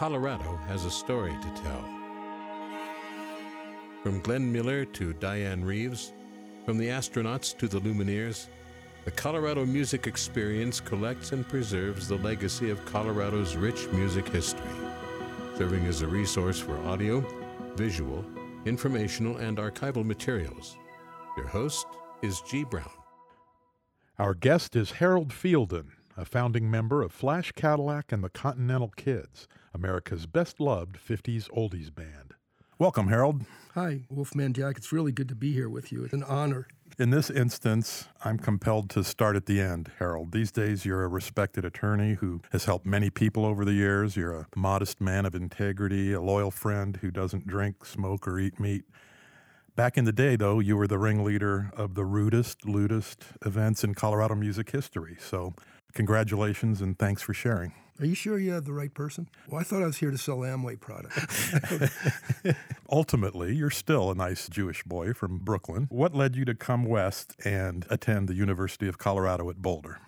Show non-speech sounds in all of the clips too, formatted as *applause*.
Colorado has a story to tell. From Glenn Miller to Dianne Reeves, from the astronauts to the Lumineers, the Colorado Music Experience collects and preserves the legacy of Colorado's rich music history, serving as a resource for audio, visual, informational, and archival materials. Your host is G. Brown. Our guest is Harold Fielden, a founding member of Flash Cadillac and the Continental Kids, America's best loved 50s oldies band. Welcome, Harold. Hi, Wolfman Jack. It's really good to be here with you. It's an honor. In this instance, I'm compelled to start at the end, Harold. These days, you're a respected attorney who has helped many people over the years. You're a modest man of integrity, a loyal friend who doesn't drink, smoke, or eat meat. Back in the day, though, you were the ringleader of the rudest, lewdest events in Colorado music history. So, congratulations and thanks for sharing. Are you sure you have the right person? Well, I thought I was here to sell Amway products. *laughs* Ultimately, you're still a nice Jewish boy from Brooklyn. What led you to come west and attend the University of Colorado at Boulder?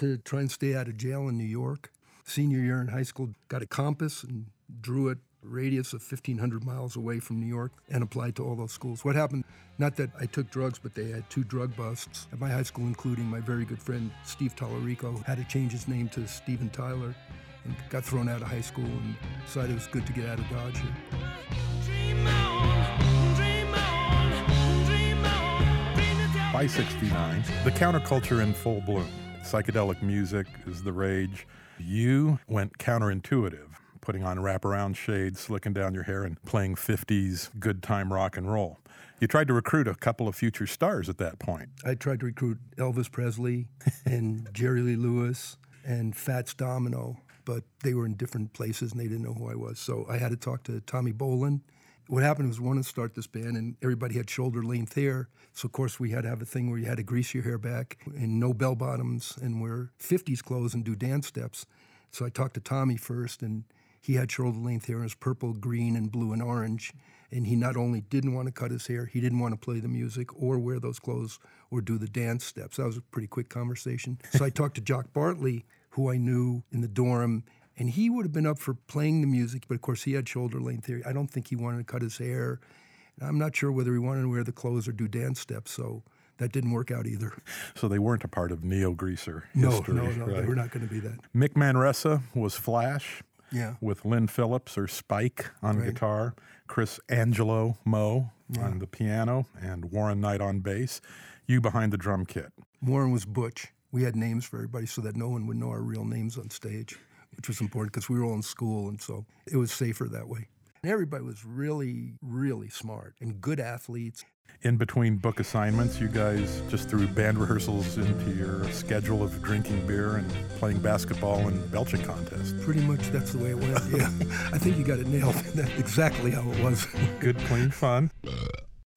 to try and stay out of jail in New York. Senior year in high school, got a compass and drew it radius of 1,500 miles away from New York and applied to all those schools. What happened, not that I took drugs, but they had two drug busts at my high school, including my very good friend Steve Tallarico, had to change his name to Steven Tyler and got thrown out of high school and decided it was good to get out of Dodge. By 69, the counterculture in full bloom. Psychedelic music is the rage. You went counterintuitive, putting on wraparound shades, slicking down your hair, and playing 50s good time rock and roll. You tried to recruit a couple of future stars at that point. I tried to recruit Elvis Presley *laughs* and Jerry Lee Lewis and Fats Domino, but they were in different places and they didn't know who I was. So I had to talk to Tommy Bolin. What happened was, we wanted to start this band, and everybody had shoulder length hair. So of course we had to have a thing where you had to grease your hair back and no bell bottoms and wear 50s clothes and do dance steps. So I talked to Tommy first, and he had shoulder length hair and it was purple, green, and blue and orange. And he not only didn't want to cut his hair, he didn't want to play the music or wear those clothes or do the dance steps. That was a pretty quick conversation. *laughs* So I talked to Jock Bartley, who I knew in the dorm, and he would have been up for playing the music, but of course he had shoulder length hair. I don't think he wanted to cut his hair. And I'm not sure whether he wanted to wear the clothes or do dance steps, so that didn't work out either. *laughs* So they weren't a part of Neo Greaser No, history. no, no, they right? were not going to be that. Mick Manresa was Flash. Yeah. with Lynn Phillips or Spike on Right. guitar, Chris Angelo Moe on the piano, and Warren Knight on bass. You behind the drum kit. Warren was Butch. We had names for everybody so that no one would know our real names on stage, which was important because we were all in school, and so it was safer that way. And everybody was really, really smart and good athletes. In between book assignments, you guys just threw band rehearsals into your schedule of drinking beer and playing basketball and belching contests. Pretty much that's the way it went. Yeah, *laughs* I think you got it nailed. *laughs* That's exactly how it was. *laughs* Good, clean fun.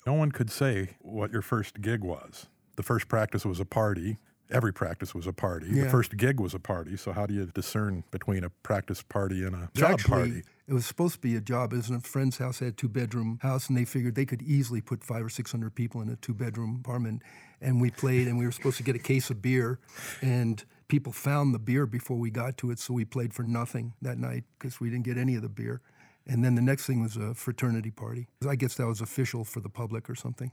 No one could say what your first gig was. The first practice was a party. Every practice was a party. The first gig was a party. So how do you discern between a practice party and a job Actually, party? it was supposed to be a job. It was in a friend's house. They had a two bedroom house, and they figured they could easily put five or six hundred people in a two bedroom apartment. And we played, and we were supposed to get a case of beer, and people found the beer before we got to it, so we played for nothing that night because we didn't get any of the beer. And then the next thing was a fraternity party. I guess that was official for the public or something.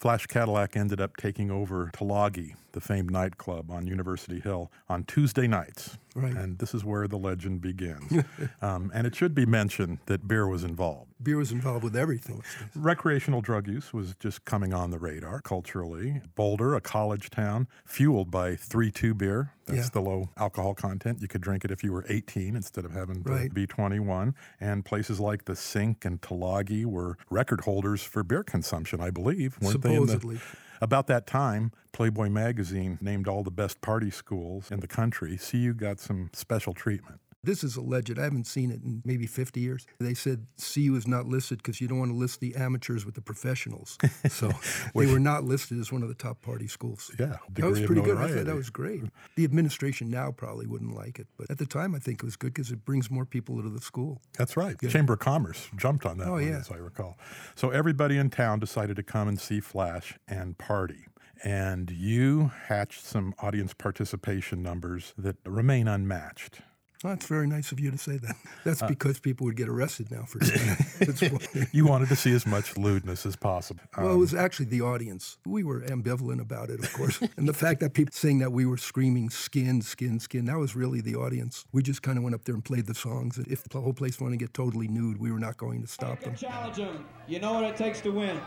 Flash Cadillac ended up taking over Tulagi, the famed nightclub on University Hill, on Tuesday nights. Right. And this is where the legend begins. *laughs* um, and it should be mentioned that beer was involved. Beer was involved with everything. Recreational drug use was just coming on the radar culturally. Boulder, a college town, fueled by 3 2 beer. That's Yeah. the low alcohol content. You could drink it if you were 18 instead of having to Right. be 21. And places like the Sink and Tulagi were record holders for beer consumption, I believe. Weren't they in the- Supposedly. About that time, Playboy magazine named all the best party schools in the country. CU got some special treatment. This is alleged. I haven't seen it in maybe 50 years. They said CU is not listed because you don't want to list the amateurs with the professionals. *laughs* So they were not listed as one of the top party schools. Yeah, That was pretty good. I thought that was great. The administration now probably wouldn't like it, but at the time I think it was good because it brings more people into the school. That's right. Chamber of Commerce jumped on that Oh, one, yeah. as I recall. So everybody in town decided to come and see Flash and party. And you hatched some audience participation numbers that remain unmatched. Oh, that's very nice of you to say that. *laughs* Uh, That's because people would get arrested now for doing that. *laughs* You wanted to see as much lewdness as possible. Well, it Um, was actually the audience. We were ambivalent about it, of course. *laughs* and the fact that people saying that we were screaming skin, skin, skin, that was really the audience. We just kind of went up there and played the songs. And if the whole place wanted to get totally nude, we were not going to stop them. Challenge them. You know what it takes to win.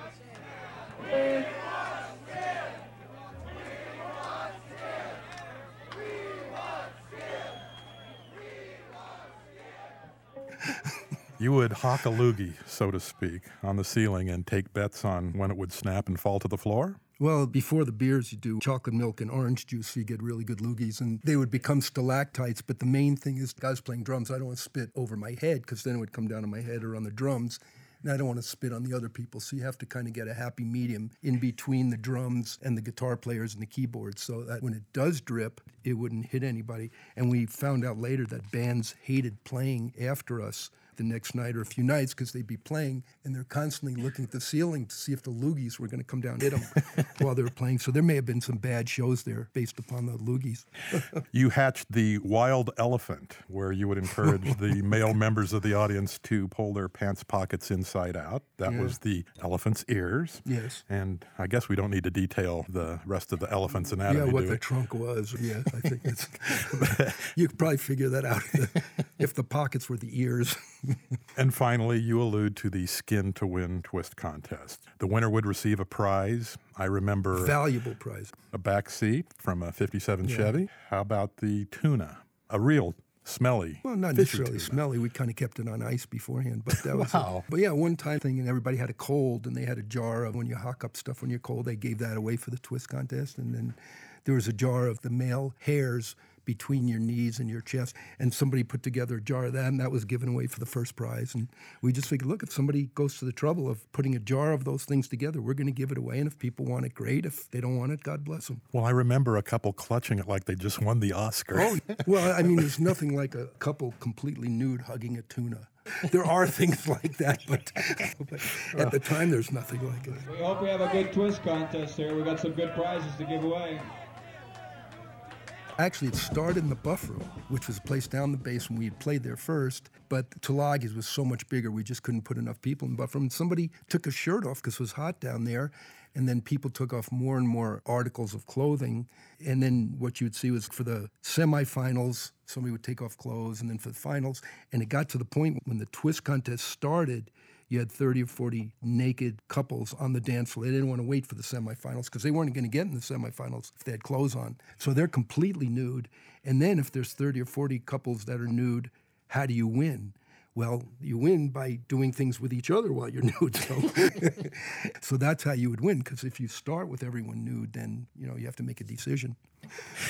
You would hawk a loogie, so to speak, on the ceiling and take bets on when it would snap and fall to the floor? Well, before the beers, you do chocolate milk and orange juice, so you get really good loogies, and they would become stalactites. But the main thing is, guys playing drums, I don't want to spit over my head because then it would come down on my head or on the drums. And I don't want to spit on the other people. So you have to kind of get a happy medium in between the drums and the guitar players and the keyboards so that when it does drip, it wouldn't hit anybody. And we found out later that bands hated playing after us the next night or a few nights because they'd be playing and they're constantly looking at the ceiling to see if the loogies were going to come down and hit them *laughs* while they were playing. So there may have been some bad shows there based upon the loogies. *laughs* You hatched the wild elephant, where you would encourage the *laughs* male members of the audience to pull their pants pockets inside out. That was the elephant's ears. Yes. And I guess we don't need to detail the rest of the elephant's anatomy. Yeah, what the trunk was. Yeah, I think it's. you could probably figure that out if the pockets were the ears. *laughs* And finally, you allude to the skin to win twist contest. The winner would receive a prize. I remember Valuable prize. a back seat from a 57 Chevy. How about the tuna? A real smelly. Well, not necessarily tuna. smelly. We kind of kept it on ice beforehand, but that was. Wow. It. But yeah, one time thing, and everybody had a cold, and they had a jar of when you hock up stuff when you're cold. They gave that away for the twist contest, and then there was a jar of the male hairs between your knees and your chest, and somebody put together a jar of that, and that was given away for the first prize. And we just figured, look, if somebody goes to the trouble of putting a jar of those things together, we're going to give it away, and if people want it, great. If they don't want it, God bless them. Well, I remember a couple clutching it like they just won the Oscar. Oh, *laughs* well, I mean, there's nothing like a couple completely nude hugging a tuna. There are things *laughs* like that, but, but at the time, there's nothing like it. We hope we have a good twist contest here. We've got some good prizes to give away. Actually, it started in the Buff Room, which was a place down the base when we had played there first. But Tulagi's was so much bigger, we just couldn't put enough people in the Buff Room. Somebody took a shirt off because it was hot down there. And then people took off more and more articles of clothing. And then what you would see was for the semifinals, somebody would take off clothes. And then for the finals, and it got to the point when the twist contest started, you had 30 or 40 naked couples on the dance floor. They didn't want to wait for the semifinals because they weren't going to get in the semifinals if they had clothes on. So they're completely nude. And then if there's 30 or 40 couples that are nude, how do you win? Well, you win by doing things with each other while you're *laughs* nude. So, *laughs* so that's how you would win. Because if you start with everyone nude, then you know you have to make a decision.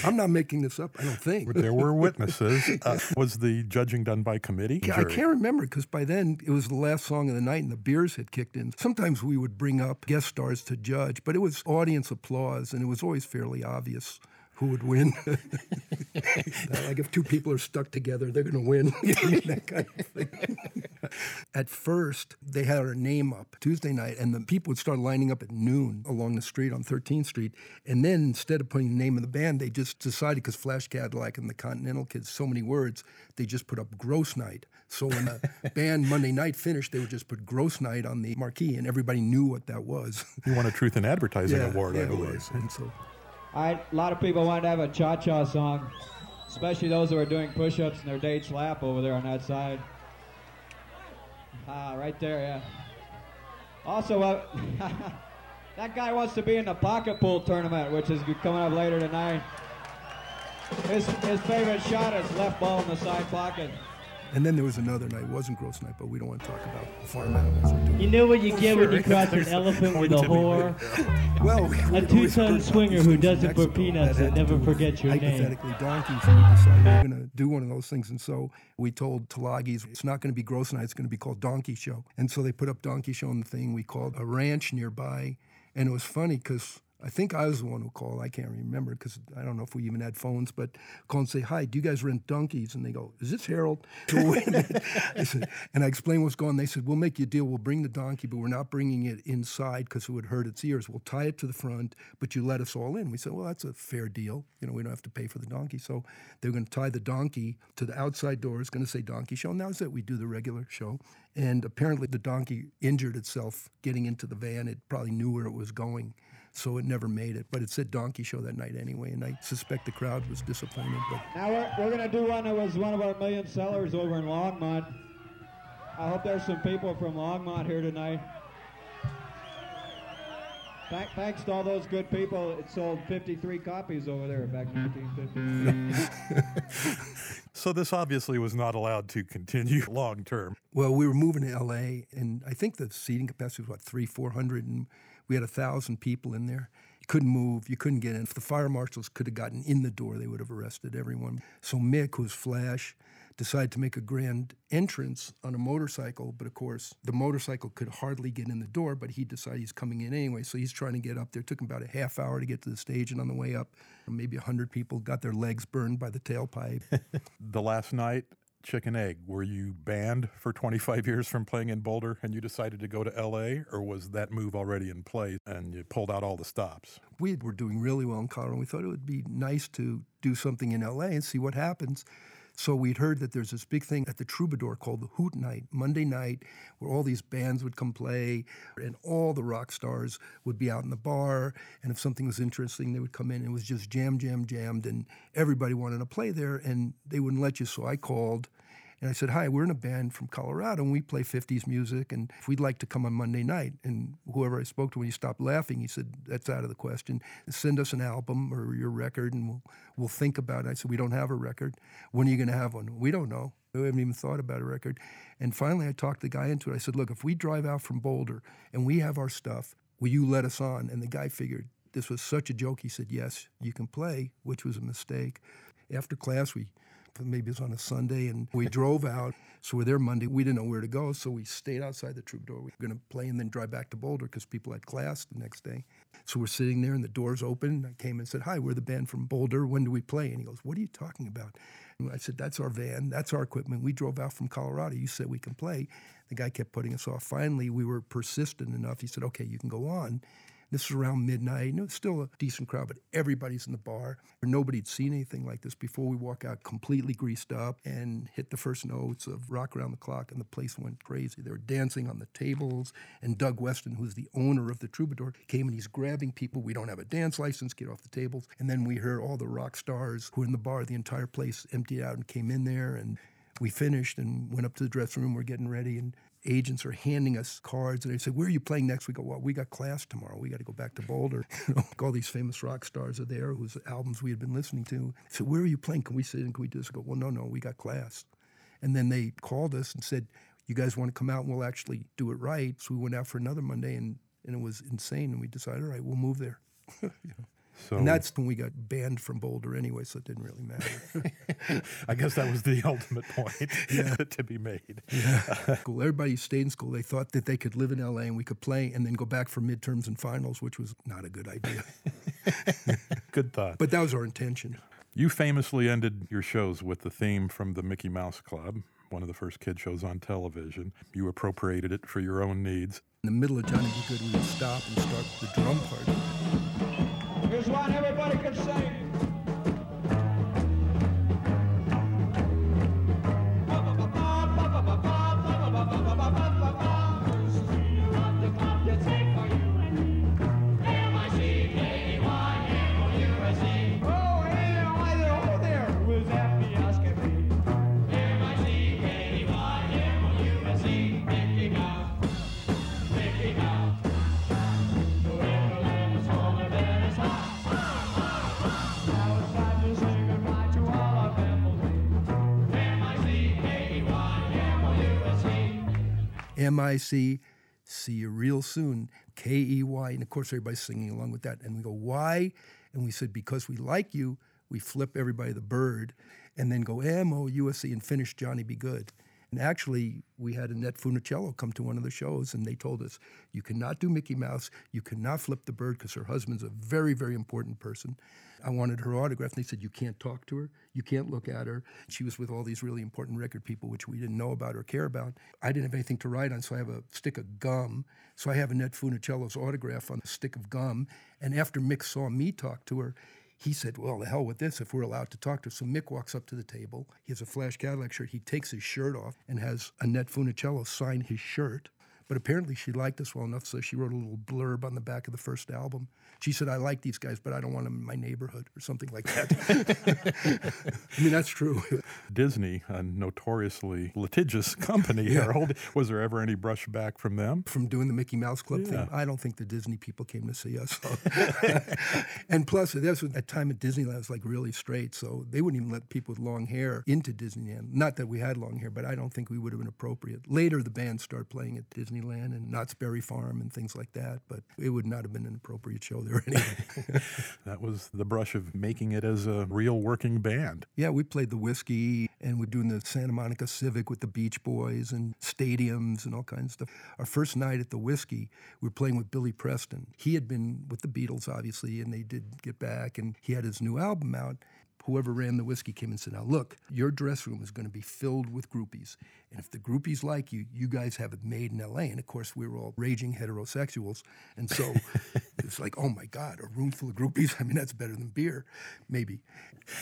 I'm not making this up. I don't think. But there were witnesses. *laughs* Uh, was the judging done by committee? Yeah, I can't remember because by then it was the last song of the night and the beers had kicked in. Sometimes we would bring up guest stars to judge, but it was audience applause and it was always fairly obvious who would win. *laughs* like if two people are stuck together, they're going to win. *laughs* that kind of thing. *laughs* at first, they had our name up Tuesday night, and the people would start lining up at noon along the street on 13th Street. And then instead of putting the name of the band, they just decided because Flash Cadillac and the Continental Kids, so many words, they just put up Gross Night. So when the band Monday night finished, they would just put Gross Night on the marquee, and everybody knew what that was. You won a Truth in Advertising Award, yeah, I believe. And so Right, a lot of people wanted to have a cha-cha song, especially those who are doing push-ups in their date slap over there on that side. Ah, right there, yeah. Also, uh, *laughs* that guy wants to be in the pocket pool tournament, which is coming up later tonight. His, his favorite shot is left ball in the side pocket. And then there was another night. It wasn't Gross Night, but we don't want to talk about farm animals. You know what you get when you cross an elephant with a whore? Well, we- A two-ton swinger who does it for peanuts and never forgets your name. Hypothetically, donkeys. And we decided we we're going to do one of those things. And so we told Tulagi's, it's not going to be Gross Night, it's going to be called Donkey Show. And so they put up Donkey Show on the thing we called a ranch nearby. And it was funny because I think I was the one who called. I can't remember because I don't know if we even had phones, but call and say, Hi, do you guys rent donkeys? And they go, Is this Harold? *laughs* I said, and I explained what's going on. They said, We'll make you a deal. We'll bring the donkey, but we're not bringing it inside because it would hurt its ears. We'll tie it to the front, but you let us all in. We said, Well, that's a fair deal. You know, we don't have to pay for the donkey. So they're going to tie the donkey to the outside door. It's going to say donkey show. And that was it. We do the regular show. And apparently the donkey injured itself getting into the van. It probably knew where it was going so it never made it. But it said Donkey Show that night anyway, and I suspect the crowd was disappointed. But Now we're, we're going to do one that was one of our million sellers over in Longmont. I hope there's some people from Longmont here tonight. Thank, thanks to all those good people, it sold 53 copies over there back in 1950. *laughs* So this obviously was not allowed to continue *laughs* long term. well, we were moving to L.A., and I think the seating capacity was what three, four hundred, and we had a thousand people in there. You couldn't move, you couldn't get in. If the fire marshals could have gotten in the door, they would have arrested everyone. So Mick, who's Flash, decided to make a grand entrance on a motorcycle, but of course the motorcycle could hardly get in the door, but he decided he's coming in anyway, so he's trying to get up there. It took him about a half hour to get to the stage, and on the way up, maybe 100 people got their legs burned by the tailpipe. *laughs* The last night, Chicken Egg, were you banned for 25 years from playing in Boulder and you decided to go to LA, or was that move already in place and you pulled out all the stops? we were doing really well in Colorado. And we thought it would be nice to do something in LA and see what happens. So we'd heard that there's this big thing at the Troubadour called the Hoot Night, Monday night, where all these bands would come play and all the rock stars would be out in the bar. And if something was interesting, they would come in. and It was just jam, jam, jammed, and everybody wanted to play there, and they wouldn't let you. So I called and I said, Hi, we're in a band from Colorado and we play 50s music. And if we'd like to come on Monday night. And whoever I spoke to, when he stopped laughing, he said, That's out of the question. Send us an album or your record and we'll, we'll think about it. I said, We don't have a record. When are you going to have one? We don't know. We haven't even thought about a record. And finally, I talked the guy into it. I said, Look, if we drive out from Boulder and we have our stuff, will you let us on? And the guy figured this was such a joke. He said, Yes, you can play, which was a mistake. After class, we maybe it was on a Sunday, and we drove out. So we're there Monday. We didn't know where to go, so we stayed outside the Troubadour. We were going to play and then drive back to Boulder because people had class the next day. So we're sitting there, and the doors open. I came and said, "Hi, we're the band from Boulder. When do we play?" And he goes, "What are you talking about?" And I said, "That's our van. That's our equipment. We drove out from Colorado. You said we can play." The guy kept putting us off. Finally, we were persistent enough. He said, "Okay, you can go on." This was around midnight. And still a decent crowd, but everybody's in the bar. Nobody had seen anything like this before. We walk out completely greased up and hit the first notes of Rock Around the Clock, and the place went crazy. They were dancing on the tables. And Doug Weston, who's the owner of the Troubadour, came and he's grabbing people. We don't have a dance license, get off the tables. And then we heard all the rock stars who were in the bar. The entire place emptied out and came in there. And we finished and went up to the dressing room. We're getting ready, and agents are handing us cards, and they say, "Where are you playing next?" We go, "Well, we got class tomorrow. We got to go back to Boulder." *laughs* You know, all these famous rock stars are there, whose albums we had been listening to. So, where are you playing? Can we sit in? Can we? I go, "Well, no, no, we got class." And then they called us and said, "You guys want to come out and we'll actually do it right." So we went out for another Monday, and and it was insane. And we decided, all right, we'll move there. *laughs* So And that's when we got banned from Boulder anyway, so it didn't really matter. *laughs* I guess that was the *laughs* ultimate point *laughs* to be made. school. Everybody stayed in school, they thought that they could live in LA and we could play and then go back for midterms and finals, which was not a good idea. Good thought. but that was our intention. You famously ended your shows with the theme from the Mickey Mouse Club, one of the first kid shows on television. You appropriated it for your own needs. In the middle of Johnny B. Goode, we would stop and start the drum part. Here's one everybody can sing. M-I-C, see you real soon. K-E-Y. And of course, everybody's singing along with that. And we go, why? And we said, because we like you, we flip everybody the bird and then go M-O-U-S-E and finish Johnny B. Goode. And actually, we had Annette Funicello come to one of the shows, and they told us, you cannot do Mickey Mouse, you cannot flip the bird because her husband's a very, very important person. I wanted her autograph, and they said, you can't talk to her, you can't look at her. She was with all these really important record people, which we didn't know about or care about. I didn't have anything to write on, so I have a stick of gum. So I have Annette Funicello's autograph on a stick of gum. And after Mick saw me talk to her, he said, Well, the hell with this if we're allowed to talk to her. So Mick walks up to the table. He has a Flash Cadillac shirt. He takes his shirt off and has Annette Funicello sign his shirt. But apparently she liked us well enough, so she wrote a little blurb on the back of the first album. She said, I like these guys, but I don't want them in my neighborhood or something like that. *laughs* I mean, that's true. Disney, a notoriously litigious *laughs* company, Harold. Was there ever any brushback from them? From doing the Mickey Mouse Club Yeah. thing, I don't think the Disney people came to see us. *laughs* and plus, this was at time at Disneyland was like really straight, so they wouldn't even let people with long hair into Disneyland. Not that we had long hair, but I don't think we would have been appropriate. Later, the band started playing at Disneyland and Knott's Berry Farm and things like that, but it would not have been an appropriate show there *laughs* anyway. *laughs* That was the brush of making it as a real working band. Yeah, we played the Whisky and we're doing the Santa Monica Civic with the Beach Boys and stadiums and all kinds of stuff. Our first night at the Whisky, we were playing with Billy Preston. He had been with the Beatles, obviously, and they did get back, and he had his new album out. Whoever ran the Whisky came and said, Now, look, your dress room is going to be filled with groupies. And if the groupies like you, you guys have it made in LA. And of course, we were all raging heterosexuals. And so *laughs* it's like, oh my God, a room full of groupies? I mean, that's better than beer, maybe.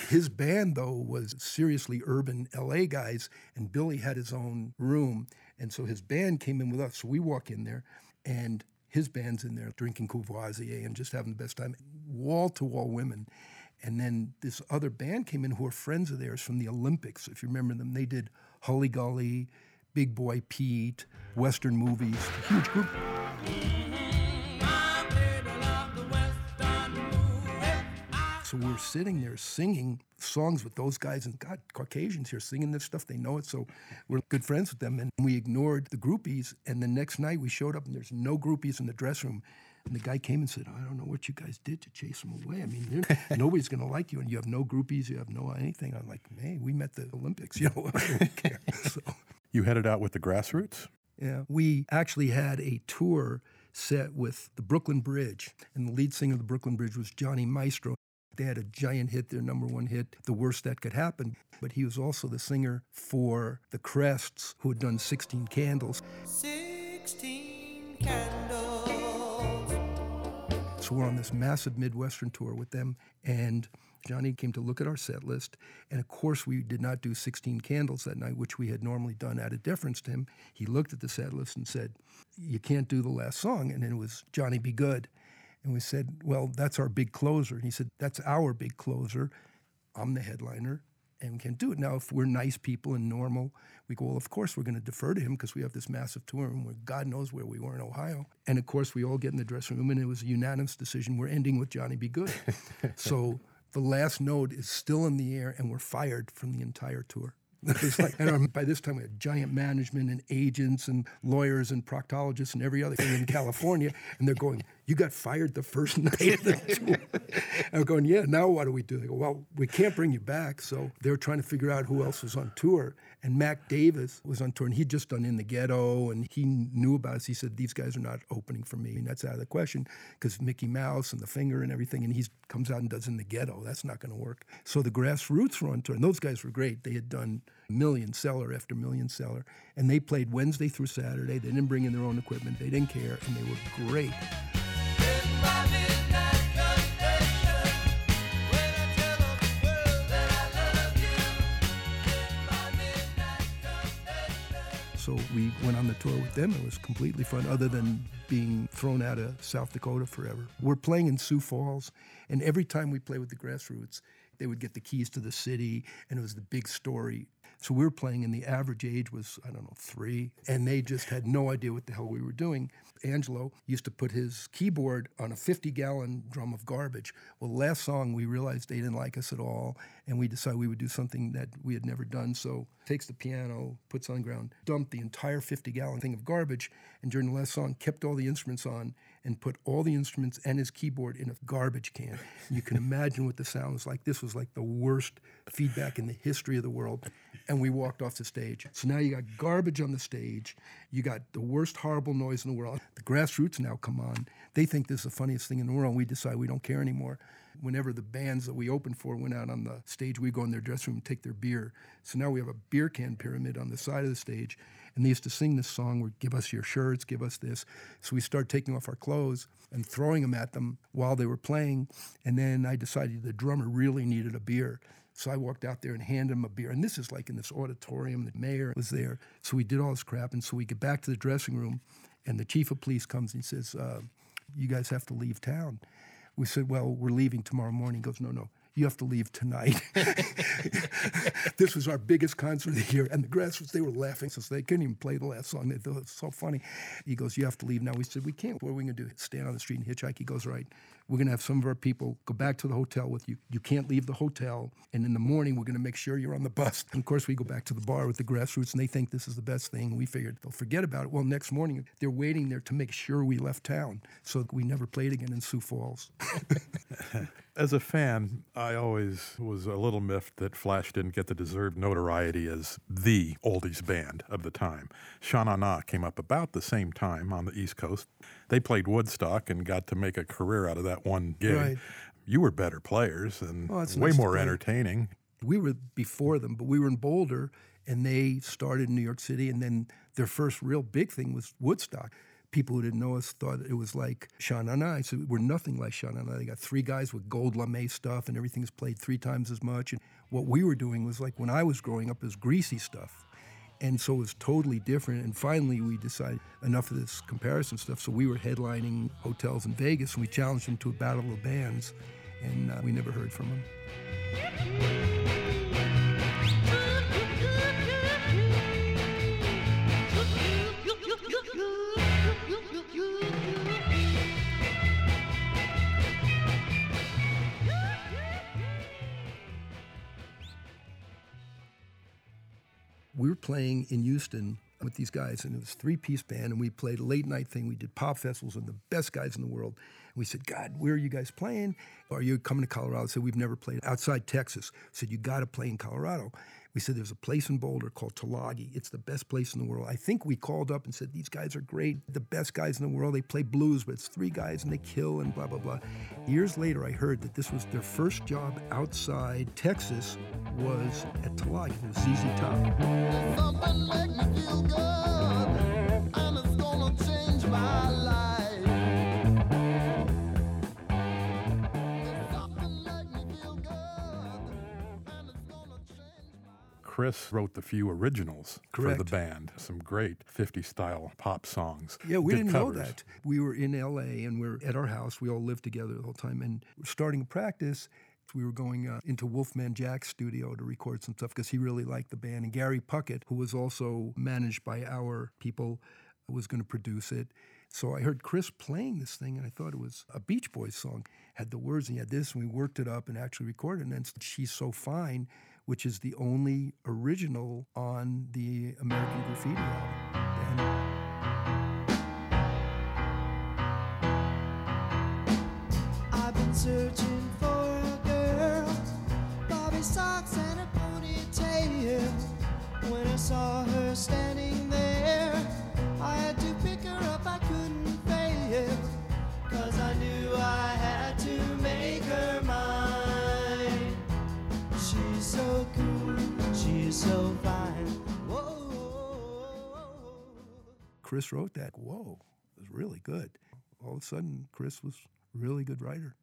His band, though, was seriously urban LA guys, and Billy had his own room. And so his band came in with us. So we walk in there, and his band's in there drinking Courvoisier and just having the best time. Wall to wall women. And then this other band came in who are friends of theirs from the Olympics. If you remember them, they did Hully Gully, Big Boy Pete, Western movies, huge group. So we're sitting there singing songs with those guys, and God, Caucasians here singing this stuff, they know it. So we're good friends with them. And we ignored the groupies. And the next night we showed up, and there's no groupies in the dress room. And the guy came and said, I don't know what you guys did to chase them away. I mean, *laughs* nobody's going to like you, and you have no groupies, you have no anything. I'm like, hey, we met the Olympics, you know, I don't care. So, You headed out with the Grass Roots? yeah, we actually had a tour set with the Brooklyn Bridge, and the lead singer of the Brooklyn Bridge was Johnny Maestro. They had a giant hit, their number one hit, The Worst That Could Happen. But he was also the singer for the Crests, who had done 16 Candles. 16 candles. So we're on this massive Midwestern tour with them, and Johnny came to look at our set list. And of course, we did not do 16 Candles that night, which we had normally done out of deference to him. He looked at the set list and said, You can't do the last song. And it was Johnny B. Goode. And we said, Well, that's our big closer. And he said, That's our big closer. I'm the headliner and we can do it. Now, if we're nice people and normal, we go, well, of course we're going to defer to him because we have this massive tour and we're, God knows where we were in Ohio. And of course, we all get in the dressing room and it was a unanimous decision. We're ending with Johnny B. Goode. *laughs* so the last note is still in the air and we're fired from the entire tour. *laughs* Like, and by this time, we had giant management and agents and lawyers and proctologists and every other thing in California. And they're going, You got fired the first *laughs* night of the *laughs* tour. We're going, Yeah, now what do we do? They go, Well, we can't bring you back. So they were trying to figure out who else was on tour. And Mac Davis was on tour and he'd just done In the Ghetto and he knew about us. He said, These guys are not opening for me. And that's out of the question because Mickey Mouse and the finger and everything. And he comes out and does In the Ghetto. That's not going to work. So the Grass Roots were on tour. And those guys were great. They had done million seller after million seller. And they played Wednesday through Saturday. They didn't bring in their own equipment. They didn't care. And they were great. So we went on the tour with them. It was completely fun, other than being thrown out of South Dakota forever. We're playing in Sioux Falls, and every time we play with the Grass Roots, they would get the keys to the city, and it was the big story. So we were playing, and the average age was, I don't know, three, and they just had no idea what the hell we were doing. Angelo used to put his keyboard on a 50 gallon drum of garbage. Well, last song, we realized they didn't like us at all, and we decided we would do something that we had never done. So takes the piano, puts on the ground, dumped the entire 50 gallon thing of garbage, and during the last song kept all the instruments on and put all the instruments and his keyboard in a garbage can. You can imagine what the sound was like. This was like the worst feedback in the history of the world. And we walked off the stage. So now you got garbage on the stage. You got the worst horrible noise in the world. The Grass Roots now come on. They think this is the funniest thing in the world. We decide we don't care anymore. Whenever the bands that we opened for went out on the stage, we go in their dressing room and take their beer. So now we have a beer can pyramid on the side of the stage. And they used to sing this song where give us your shirts, give us this. So we started taking off our clothes and throwing them at them while they were playing. And then I decided the drummer really needed a beer. So I walked out there and handed him a beer. And this is like in this auditorium, the mayor was there. So we did all this crap. And so we get back to the dressing room, and the chief of police comes and he says, uh, You guys have to leave town. We said, Well, we're leaving tomorrow morning. He goes, No, no, you have to leave tonight. *laughs* this was our biggest concert of the year. And the Grass Roots, they were laughing. So they couldn't even play the last song. They thought it was so funny. He goes, You have to leave now. We said, We can't. What are we going to do? Stand on the street and hitchhike? He goes, Right. We're going to have some of our people go back to the hotel with you. You can't leave the hotel. And in the morning, we're going to make sure you're on the bus. And of course, we go back to the bar with the Grass Roots, and they think this is the best thing. We figured they'll forget about it. Well, next morning, they're waiting there to make sure we left town. So we never played again in Sioux Falls. *laughs* As a fan, I always was a little miffed that Flash didn't get the deserved notoriety as the oldies band of the time. Sha Na Na came up about the same time on the East Coast. They played Woodstock and got to make a career out of that one gig. Right. You were better players and oh, Well, way nice more entertaining. we were before them, but we were in Boulder, and they started in New York City, and then their first real big thing was Woodstock. People who didn't know us thought it was like Sha Na Na. I said, we're nothing like Sha Na Na. They got three guys with gold lame stuff, and everything's played three times as much. And what we were doing was like when I was growing up, was greasy stuff. And so it was totally different. And finally, we decided enough of this comparison stuff. So we were headlining hotels in Vegas, and we challenged them to a battle of bands, and uh, we never heard from them. Playing in Houston with these guys, and it was three piece band, and we played a late night thing. We did pop festivals with the best guys in the world. And we said, God, where are you guys playing? Are you coming to Colorado? I said, We've never played outside Texas. I said, You got to play in Colorado. We said, There's a place in Boulder called Tulagi. It's the best place in the world. I think we called up and said, These guys are great, the best guys in the world. They play blues, but it's three guys and they kill and blah, blah, blah. Years later, I heard that this was their first job outside Texas was at Tulagi. It was ZZ Top. Chris wrote the few originals for the band, some great 50 style pop songs. Yeah, we Did didn't know that. We were in LA and we're at our house. We all lived together the whole time. And starting practice. We were going uh, into Wolfman Jack's studio to record some stuff because he really liked the band. And Gary Puckett, who was also managed by our people, was going to produce it. So I heard Chris playing this thing, and I thought it was a Beach Boys song. Had the words, and he had this, and we worked it up and actually recorded. it. And then She's So Fine, which is the only original on the American Graffiti album. Searching Chris wrote that. Whoa, it was really good. All of a sudden, Chris was a really good writer.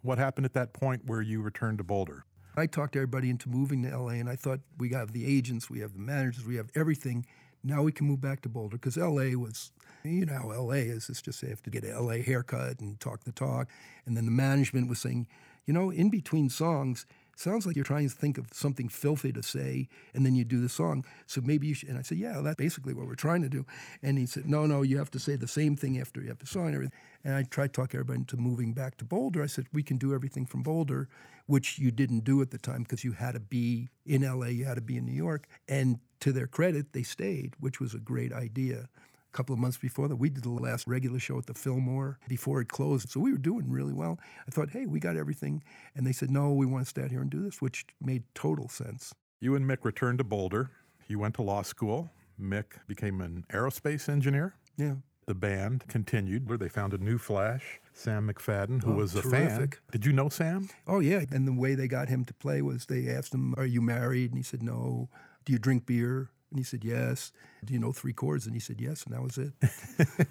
What happened at that point where you returned to Boulder? I talked everybody into moving to LA, and I thought we have the agents, we have the managers, we have everything. Now we can move back to Boulder because LA was, you know how LA is. It's just they have to get a LA haircut and talk the talk. And then the management was saying, you know, in between songs, sounds like you're trying to think of something filthy to say, and then you do the song. So maybe you should. And I said, yeah, that's basically what we're trying to do. And he said, no, no, you have to say the same thing after you have the song and everything. And I tried to talk everybody into moving back to Boulder. I said, we can do everything from Boulder, which you didn't do at the time because you had to be in LA, you had to be in New York. And to their credit, they stayed, which was a great idea. A couple of months before that, we did the last regular show at the Fillmore before it closed. So we were doing really well. I thought, hey, we got everything. And they said, no, we want to stay out here and do this, which made total sense. You and Mick returned to Boulder. You went to law school. Mick became an aerospace engineer. Yeah. The band continued where they found a new Flash, Sam McFadden, who Oh, was a fan. Did you know Sam? Oh, yeah. And the way they got him to play was they asked him, Are you married? And he said, No. Do you drink beer? And he said, Yes. Do you know three chords? And he said, Yes. And that was it.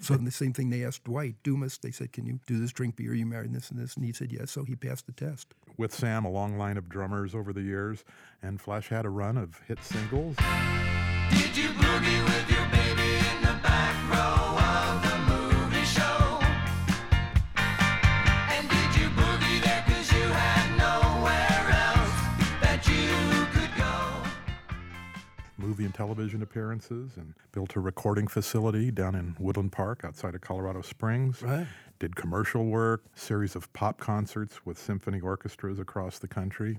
*laughs* so the same thing they asked Dwight Dumas. They said, Can you do this, drink beer? Are you married? And this and this. And he said, Yes. So he passed the test. With Sam, a long line of drummers over the years, and Flash had a run of hit singles. Did you boogie with movie and television appearances and built a recording facility down in Woodland Park outside of Colorado Springs. Right. Did commercial work, series of pop concerts with symphony orchestras across the country.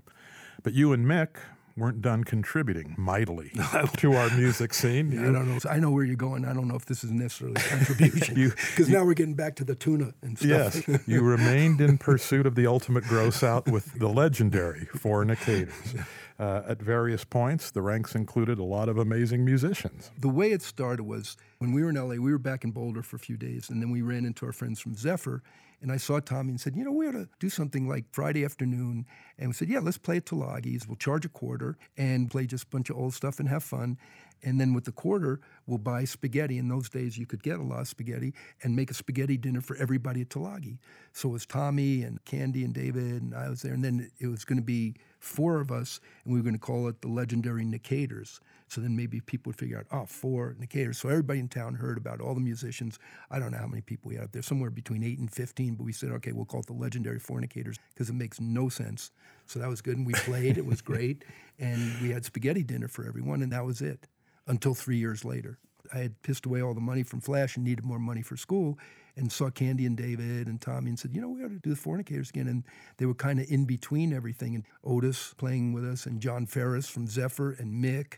But you and Mick weren't done contributing mightily *laughs* to our music scene. I You- don't know. I know where you're going. I don't know if this is necessarily a contribution. *laughs* Because now we're getting back to the tuna and stuff. Yes, you remained in pursuit of the ultimate gross out with the legendary Fornicators. *laughs* Uh, at various points, the ranks included a lot of amazing musicians. the way it started was when we were in LA, we were back in Boulder for a few days, and then we ran into our friends from Zephyr. And I saw Tommy and said, You know, we ought to do something like Friday afternoon. And we said, Yeah, let's play at Tulagi's. We'll charge a quarter and play just a bunch of old stuff and have fun. And then with the quarter, we'll buy spaghetti. In those days, you could get a lot of spaghetti and make a spaghetti dinner for everybody at Tulagi. So it was Tommy and Candy and David, and I was there. And then it was going to be four of us, and we were going to call it the legendary Nicators. So then maybe people would figure out, oh, four Nicators. So everybody in town heard about all the musicians. I don't know how many people we had up there, somewhere between eight and 15, but we said, okay, we'll call it the legendary Fornicators because it makes no sense. So that was good. And we played, it was great. And we had spaghetti dinner for everyone, and that was it until three years later. I had pissed away all the money from Flash and needed more money for school and saw Candy and David and Tommy and said, you know, we ought to do the Fornicators again. And they were kind of in between everything. And Otis playing with us and John Faris from Zephyr and Mick.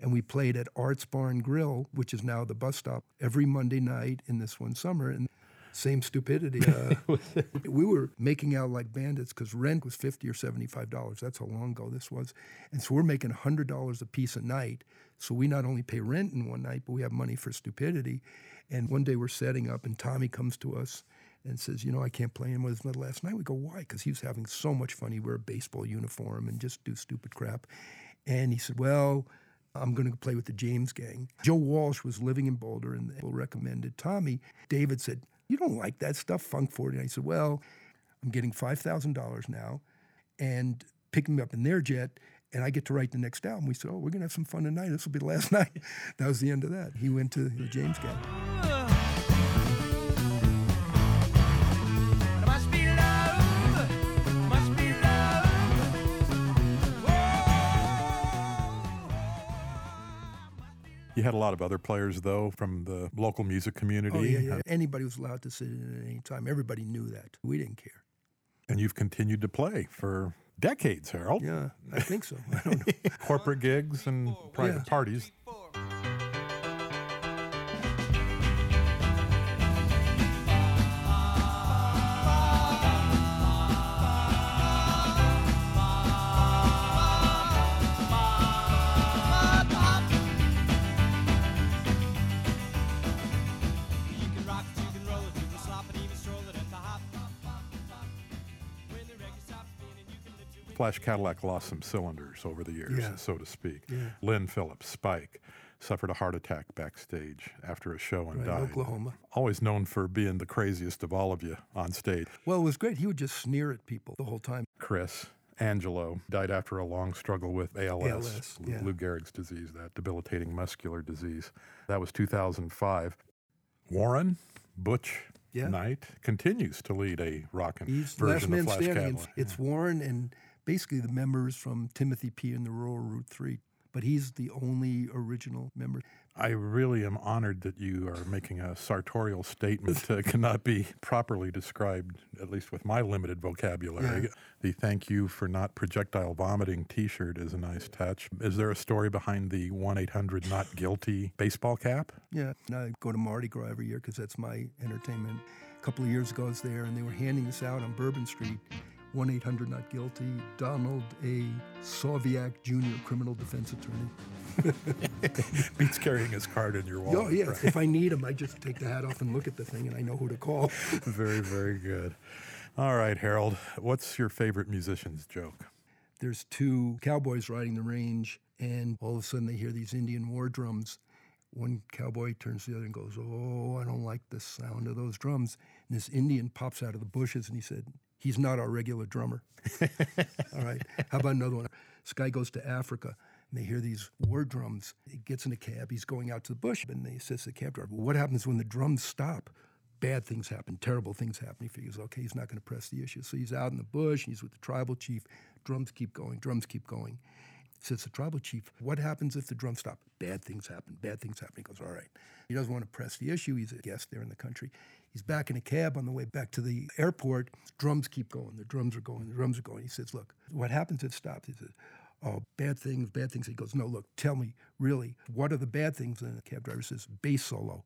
And we played at Arts Barn Grill, which is now the bus stop, every Monday night in this one summer. And same stupidity. *laughs* Uh, *laughs* we were making out like bandits because rent was fifty or seventy-five dollars. That's how long ago this was, and so we're making hundred dollars a piece a night. So we not only pay rent in one night, but we have money for stupidity. And one day we're setting up, and Tommy comes to us and says, "You know, I can't play him with his last night." We go, "Why?" Because he was having so much fun. He wear a baseball uniform and just do stupid crap. And he said, "Well." I'm going to play with the James Gang. Joe Walsh was living in Boulder and they recommended Tommy. David said, You don't like that stuff, Funk 40. And I said, Well, I'm getting $5,000 now and picking me up in their jet, and I get to write the next album. We said, Oh, we're going to have some fun tonight. This will be the last *laughs* night. That was the end of that. He went to the James Gang. You had a lot of other players, though, from the local music oh, community. Oh, yeah, yeah. Anybody was allowed to sit in at any time. Everybody knew that. We didn't care. And you've continued to play for decades, Harold. Yeah, I think so. I don't know. *laughs* Corporate gigs and private Yeah. parties. Flash Cadillac lost some cylinders over the years, Yeah. so to speak. Yeah. Lynn Phillips, Spike, suffered a heart attack backstage after a show and Right, died. Oklahoma. Always known for being the craziest of all of you on stage. Well, it was great. He would just sneer at people the whole time. Chris Angelo died after a long struggle with ALS, ALS, yeah. Lou Gehrig's disease, that debilitating muscular disease. That was 2005. Warren Butch Yeah. Knight continues to lead a rockin' He's version last of man Flash standing. Cadillac. It's, it's Warren and basically the members from Timothy P. and the Rural Route 3. But he's the only original member. I really am honored that you are making a sartorial statement that cannot be properly described, at least with my limited vocabulary. Yeah. The thank you for not projectile vomiting t shirt is a nice touch. Is there a story behind the 1 800 not guilty baseball cap? Yeah, and I go to Mardi Gras every year because that's my entertainment. A couple of years ago, I was there, and they were handing this out on Bourbon Street. 1 800 Not Guilty, Donald A. Soviak Jr., criminal defense attorney. *laughs* Beats carrying his card in your wallet. Oh, yeah. right? If I need him, I just take the hat off and look at the thing, and I know who to call. *laughs* very, very good. All right, Harold, what's your favorite musician's joke? There's two cowboys riding the range, and all of a sudden they hear these Indian war drums. One cowboy turns to the other and goes, Oh, I don't like the sound of those drums. And this Indian pops out of the bushes and he said, He's not our regular drummer. *laughs* All right. How about another one? This guy goes to Africa and they hear these war drums. He gets in a cab, he's going out to the bush, and he says to the cab driver, What happens when the drums stop? Bad things happen, terrible things happen. He figures, okay, he's not going to press the issue. So he's out in the bush, he's with the tribal chief. Drums keep going, drums keep going. He Says the tribal chief, what happens if the drums stop? Bad things happen, bad things happen. He goes, all right. He doesn't want to press the issue. He's a guest there in the country. He's back in a cab on the way back to the airport. Drums keep going. The drums are going. The drums are going. He says, look, what happens if it stops? He says, oh, bad things, bad things. He goes, no, look, tell me, really, what are the bad things? And the cab driver says, bass solo.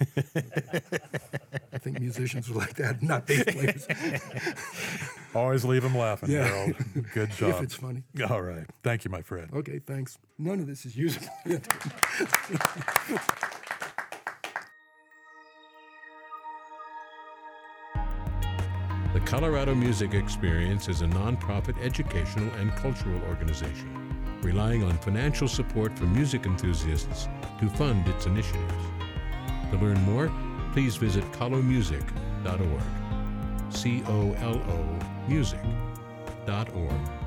I think musicians are like that, not bass players. *laughs* Always leave them laughing, Yeah. Harold. Good *laughs* job. if it's funny. All right. Thank you, my friend. Okay, thanks. None of this is usable. *laughs* The Colorado Music Experience is a nonprofit educational and cultural organization, relying on financial support from music enthusiasts to fund its initiatives. To learn more, please visit colomusic.org. C O L O music.org.